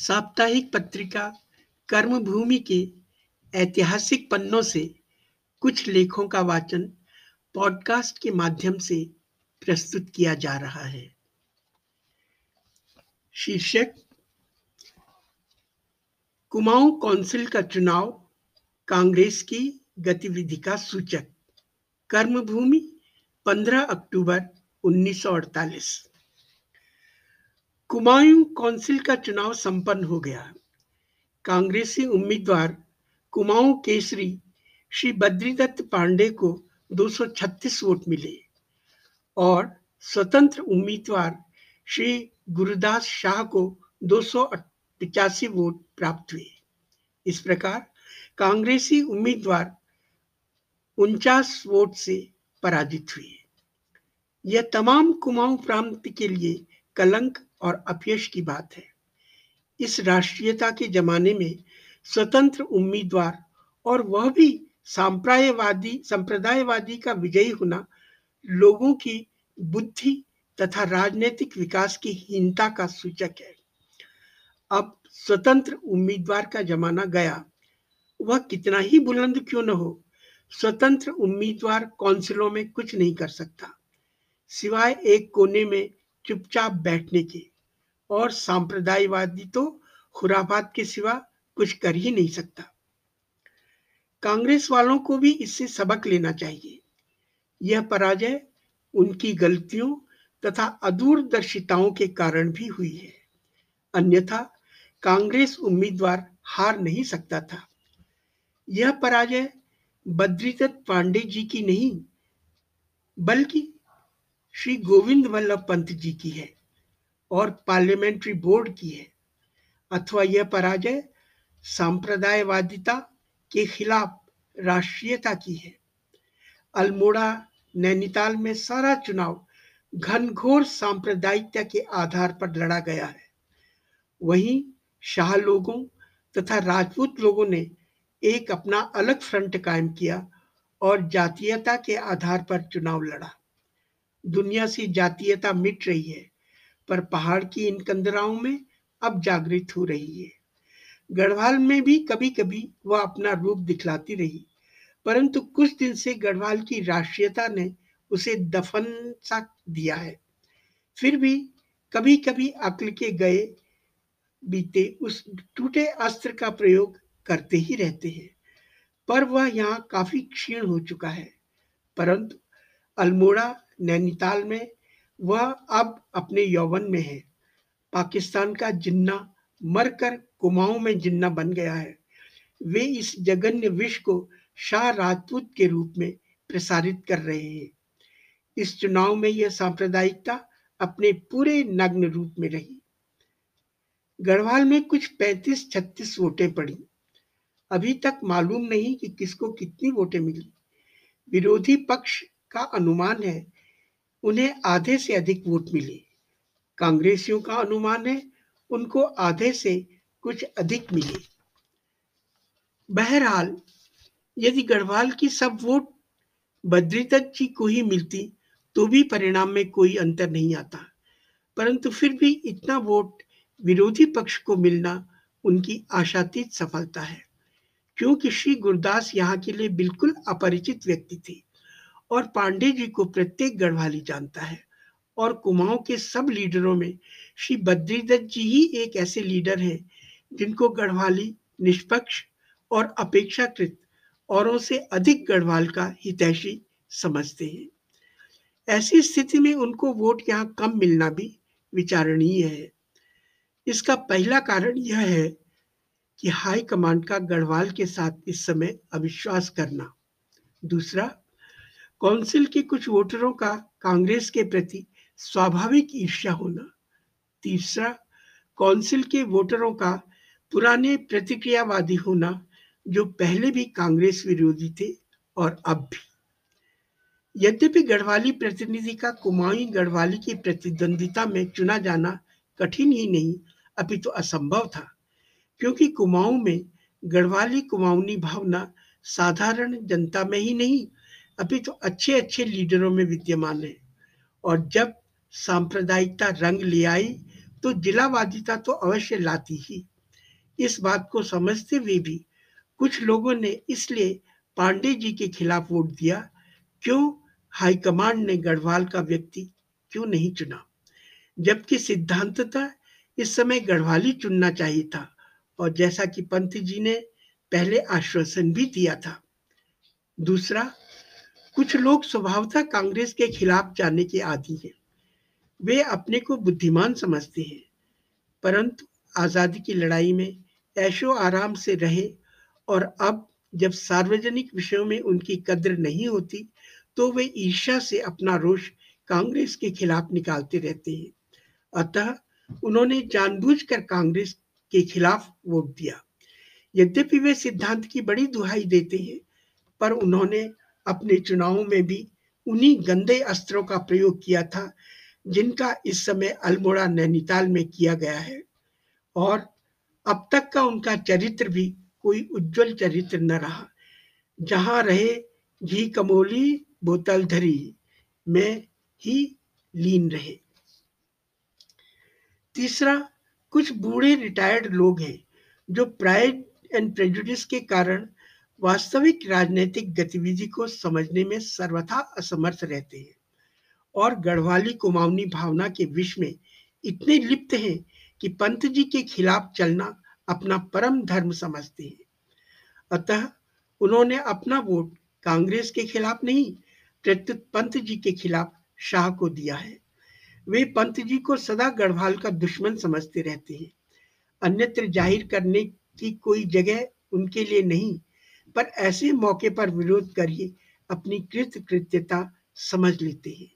साप्ताहिक पत्रिका कर्मभूमि के ऐतिहासिक पन्नों से कुछ लेखों का वाचन पॉडकास्ट के माध्यम से प्रस्तुत किया जा रहा है। शीर्षक, कुमाऊं काउंसिल का चुनाव, कांग्रेस की गतिविधि का सूचक, कर्मभूमि 15 अक्टूबर 1948 कुमाऊं काउंसिल का चुनाव संपन्न हो गया। कांग्रेसी उम्मीदवार कुमाऊं केसरी श्री बद्रीदत्त पांडे को 236 वोट मिले और स्वतंत्र उम्मीदवार श्री गुरुदास शाह को दो सौ पचासी वोट प्राप्त हुए। इस प्रकार कांग्रेसी उम्मीदवार उनचास वोट से पराजित हुए। यह तमाम कुमाऊं प्रांत के लिए कलंक और अपयश की बात है। इस राष्ट्रीयता के जमाने में स्वतंत्र उम्मीदवार और वह भी सांप्रदायवादी, संप्रदायवादी का विजयी होना लोगों की बुद्धि तथा राजनीतिक विकास की हीनता का सूचक है। अब स्वतंत्र उम्मीदवार का जमाना गया। वह कितना ही बुलंद क्यों न हो, स्वतंत्र उम्मीदवार काउंसिलों में कुछ नहीं कर सकता। सिवाय एक कोने में चुपचाप बैठने के। और सांप्रदायवादी तो खुराबाद के सिवा कुछ कर ही नहीं सकता। कांग्रेस वालों को भी इससे सबक लेना चाहिए। यह पराजय उनकी गलतियों तथा अदूरदर्शिताओं के कारण भी हुई है। अन्यथा कांग्रेस उम्मीदवार हार नहीं सकता था। यह पराजय बद्रीदत्त पांडे जी की नहीं, बल्कि श्री गोविंद वल्लभ पंत जी की है और पार्लियामेंट्री बोर्ड की है। अथवा यह पराजय सांप्रदायवादिता के खिलाफ राष्ट्रीयता की है। अल्मोड़ा, नैनीताल में सारा चुनाव घनघोर सांप्रदायिकता के आधार पर लड़ा गया है। वहीं शाह लोगों तथा राजपूत लोगों ने एक अपना अलग फ्रंट कायम किया और जातीयता के आधार पर चुनाव लड़ा। दुनिया से जातीयता मिट रही है, पर पहाड़ की इन कंदराओं में अब जागृत हो रही है। गढ़वाल में भी कभी कभी वह अपना रूप दिखलाती रही, परंतु कुछ दिन से गढ़वाल की राष्ट्रीयता ने उसे दफन सा दिया है। फिर भी कभी कभी अक्ल के गए बीते उस टूटे अस्त्र का प्रयोग करते ही रहते हैं, पर वह यहाँ काफ़ी क्षीण हो चुका है। परंतु अल्मोड़ा नैनीताल में, वह अब अपने यौवन में है। पाकिस्तान का जिन्ना मरकर कुमाऊं में जिन्ना बन गया है। वे इस जगन्य विष को शाह राजपूत के रूप में प्रसारित कर रहे हैं। इस चुनाव में यह सांप्रदायिकता अपने पूरे नग्न रूप में रही। गढ़वाल में कुछ 35-36 वोटें पड़ी। अभी तक मालूम नहीं कि किसको कितनी वोटें मिली। विरोधी पक्ष का अनुमान है उन्हें आधे से अधिक वोट मिले। कांग्रेसियों का अनुमान है उनको आधे से कुछ अधिक मिले। बहरहाल, यदि गढ़वाल की सब वोट बद्रीदत्त जी को ही मिलती तो भी परिणाम में कोई अंतर नहीं आता। परंतु फिर भी इतना वोट विरोधी पक्ष को मिलना उनकी आशातीत सफलता है, क्योंकि श्री गुरदास यहाँ के लिए बिल्कुल अपरिचित व्यक्ति थे। और पांडे जी को प्रत्येक गढ़वाली जानता है और कुमाऊं के सब लीडरों में श्री बद्रीदत्त जी ही एक ऐसे लीडर हैं जिनको गढ़वाली निष्पक्ष और अपेक्षाकृत औरों से अधिक गढ़वाल का हितैषी समझते हैं। ऐसी स्थिति में उनको वोट यहाँ कम मिलना भी विचारणीय है। इसका पहला कारण यह है कि हाई कमांड का गढ़वाल के साथ इस समय अविश्वास करना। दूसरा काउंसिल के कुछ वोटरों का कांग्रेस के प्रति स्वाभाविक ईर्ष्या होना। तीसरा काउंसिल के वोटरों का पुराने प्रतिक्रियावादी होना, जो पहले भी कांग्रेस विरोधी थे और अब भी। यद्यपि गढ़वाली प्रतिनिधि का कुमाऊं गढ़वाली की प्रतिद्वंदिता में चुना जाना कठिन ही नहीं, अभी तो असंभव था, क्योंकि कुमाऊं में गढ़वाली कुमाऊनी भावना साधारण जनता में ही नहीं अभी तो अच्छे अच्छे लीडरों में विद्यमान है। और जब सांप्रदायिकता रंग ले आई तो जिलावादिता तो अवश्य लाती ही। इस बात को समझते हुए भी कुछ लोगों ने इसलिए पांडे जी के खिलाफ वोट दिया, क्यों हाईकमांड ने गढ़वाल का व्यक्ति क्यों नहीं चुना? जबकि सिद्धांतता इस समय गढ़वाली चुनना चाहिए था, और जैसा कि पंत जी ने पहले आश्वासन भी दिया था। दूसरा कुछ लोग स्वभावतः कांग्रेस के खिलाफ जाने के आदि हैं। वे अपने को बुद्धिमान समझते हैं, परंतु आज़ादी की लड़ाई में ऐशो आराम से रहे और अब जब सार्वजनिक विषयों में उनकी कद्र नहीं होती तो वे ईर्षा से अपना रोष कांग्रेस के खिलाफ निकालते रहते हैं। अतः उन्होंने जानबूझकर कांग्रेस के खिलाफ वोट दिया। यद्यपि वे सिद्धांत की बड़ी दुहाई देते हैं, पर उन्होंने अपने चुनावों में भी उन्हीं गंदे अस्त्रों का प्रयोग किया था, जिनका इस समय अल्मोड़ा, नैनीताल में किया गया है। और अब तक का उनका चरित्र भी कोई उज्जवल चरित्र न रहा। जहाँ रहे घी कमोली, बोतल धरी, में ही लीन रहे। तीसरा, कुछ बूढ़े रिटायर्ड लोग हैं, जो प्राइड एंड प्रेजुडिस के कारण वास्तविक राजनीतिक गतिविधि को समझने में सर्वथा असमर्थ रहते हैं। और गढ़वाली कुमाऊनी भावना के विष में इतने लिप्त हैं कि पंत जी के खिलाफ चलना अपना परम धर्म समझते हैं। अतः उन्होंने अपना वोट कांग्रेस के खिलाफ नहीं, प्रत्युत पंत जी के खिलाफ शाह को दिया है। वे पंत जी को सदा गढ़वाल का दुश्मन समझते रहते हैं। अन्यत्र ज़ाहिर करने की कोई जगह उनके लिए नहीं पर ऐसे मौके पर विरोध करिए, अपनी कृत कृत्यता समझ लेते हैं।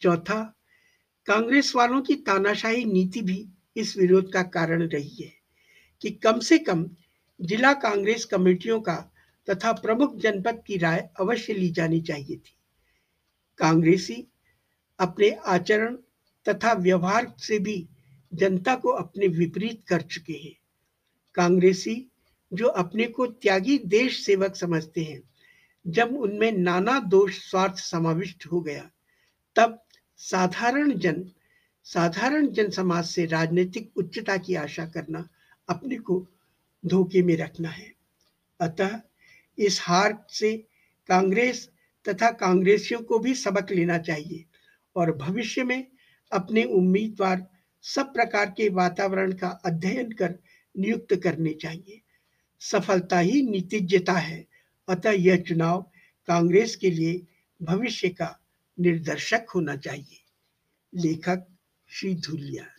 चौथा, कांग्रेस वालों की तानाशाही नीति भी इस विरोध का कारण रही है कि कम से कम जिला कांग्रेस कमेटियों का तथा प्रमुख जनपद की राय अवश्य ली जानी चाहिए थी। कांग्रेसी अपने आचरण तथा व्यवहार से भी जनता को अपने विपरीत कर चुके हैं। कांग्रेसी जो अपने को त्यागी देश सेवक समझते हैं। जब उनमें नाना दोष स्वार्थ समाविष्ट हो गया, तब साधारण जन साधारण जन समाज से राजनीतिक उच्चता की आशा करना अपने को धोखे में रखना है। अतः इस हार से कांग्रेस तथा कांग्रेसियों को भी सबक लेना चाहिए और भविष्य में अपने उम्मीदवार सब प्रकार के वातावरण का अध्ययन कर नियुक्त करने चाहिए। सफलता ही नीतिज्यता है। अतः यह चुनाव कांग्रेस के लिए भविष्य का निर्दर्शक होना चाहिए। लेखक श्री धुलिया।